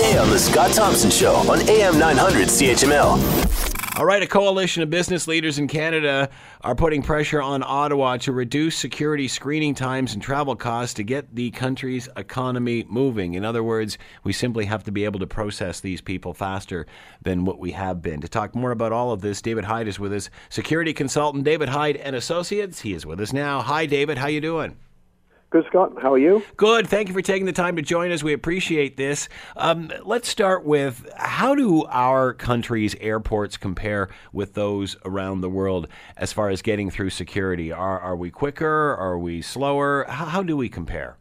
weekday on The Scott Thompson Show on AM 900 CHML. All right, a coalition of business leaders in Canada are putting pressure on Ottawa to reduce security screening times and travel costs to get the country's economy moving. In other words, we simply have to be able to process these people faster than what we have been. To talk more about all of this, David Hyde is with us, security consultant David Hyde and Associates. He is with us now. Hi, David. How you doing? Good, Scott. How are you? Good. Thank you for taking the time to join us. We appreciate this. Um, let's start with how do our country's airports compare with those around the world as far as getting through security? Are, are we quicker? Are we slower? How, how do we compare?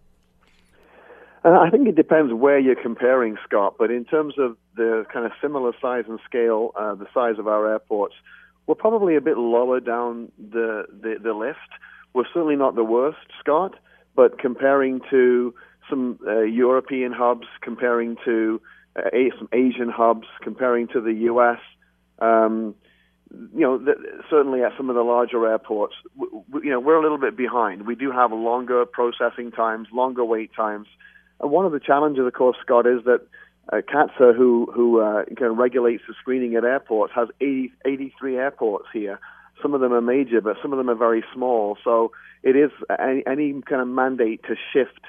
Uh, I think it depends where you're comparing, Scott. But in terms of the kind of similar size and scale, uh, the size of our airports, we're probably a bit lower down the, the, the list. We're certainly not the worst, Scott but comparing to some uh, European hubs, comparing to uh, some Asian hubs, comparing to the U.S., um, you know, the, certainly at some of the larger airports, w- w- you know, we're a little bit behind. We do have longer processing times, longer wait times. And one of the challenges, of course, Scott, is that uh, CATSA, who who uh, kind of regulates the screening at airports, has 80, 83 airports here. Some of them are major, but some of them are very small. So it is any, any kind of mandate to shift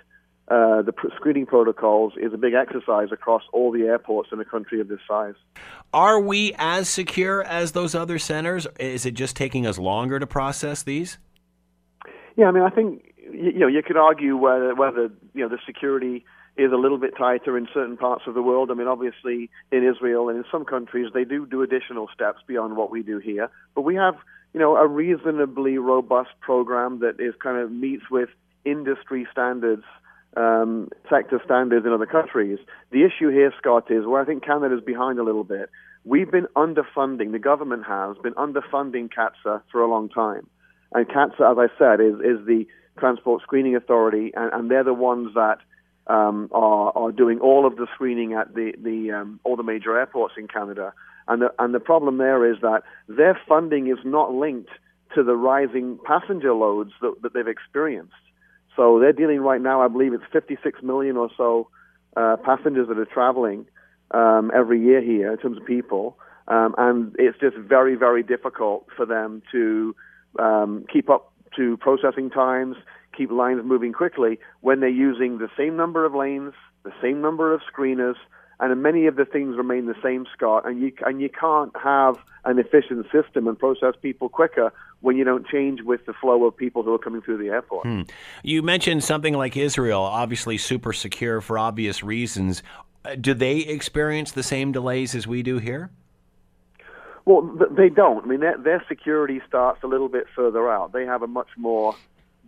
uh, the screening protocols is a big exercise across all the airports in a country of this size. Are we as secure as those other centers? Is it just taking us longer to process these? Yeah, I mean, I think you know you could argue whether whether you know the security is a little bit tighter in certain parts of the world. I mean, obviously in Israel and in some countries they do do additional steps beyond what we do here, but we have you know, a reasonably robust program that is kind of meets with industry standards, um, sector standards in other countries. The issue here, Scott, is where I think Canada's behind a little bit. We've been underfunding, the government has been underfunding CATSA for a long time. And CATSA, as I said, is, is the Transport Screening Authority, and, and they're the ones that um, are, are doing all of the screening at the, the um, all the major airports in Canada. And the, and the problem there is that their funding is not linked to the rising passenger loads that, that they've experienced. So they're dealing right now, I believe it's 56 million or so uh, passengers that are traveling um, every year here in terms of people. Um, and it's just very, very difficult for them to um, keep up to processing times, keep lines moving quickly when they're using the same number of lanes, the same number of screeners, and many of the things remain the same, Scott. And you and you can't have an efficient system and process people quicker when you don't change with the flow of people who are coming through the airport. Hmm. You mentioned something like Israel, obviously super secure for obvious reasons. Uh, do they experience the same delays as we do here? Well, they don't. I mean, their, their security starts a little bit further out. They have a much more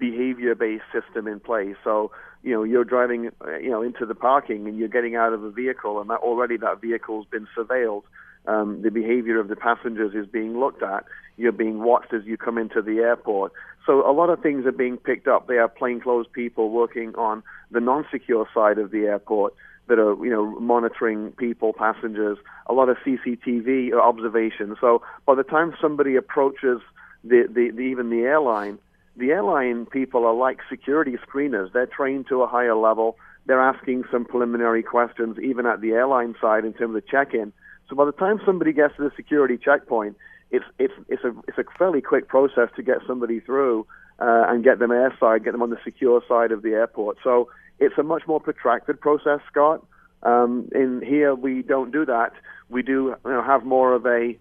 behavior-based system in place. So you know you're driving you know into the parking and you're getting out of a vehicle and that already that vehicle's been surveilled um, the behavior of the passengers is being looked at you're being watched as you come into the airport so a lot of things are being picked up they are plainclothes people working on the non-secure side of the airport that are you know monitoring people passengers a lot of CCTV observation. so by the time somebody approaches the, the, the even the airline the airline people are like security screeners. They're trained to a higher level. They're asking some preliminary questions, even at the airline side in terms of check-in. So by the time somebody gets to the security checkpoint, it's it's it's a it's a fairly quick process to get somebody through uh, and get them airside, get them on the secure side of the airport. So it's a much more protracted process, Scott. Um, in here, we don't do that. We do you know, have more of a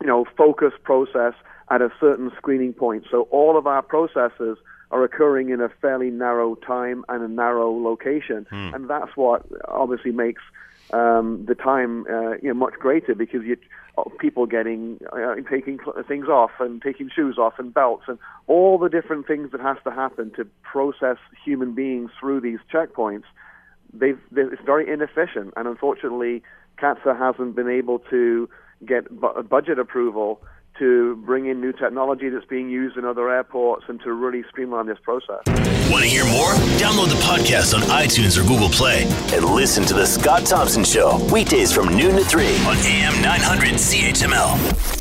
you know focused process at a certain screening point. So all of our processes are occurring in a fairly narrow time and a narrow location, hmm. and that's what obviously makes um, the time uh, you know much greater because you uh, people getting uh, taking things off and taking shoes off and belts and all the different things that has to happen to process human beings through these checkpoints. They've, they've it's very inefficient, and unfortunately, CATSA hasn't been able to get bu- budget approval to bring in new technology that's being used in other airports and to really streamline this process. Want to hear more? Download the podcast on iTunes or Google Play and listen to The Scott Thompson Show weekdays from noon to 3 on AM 900 CHML.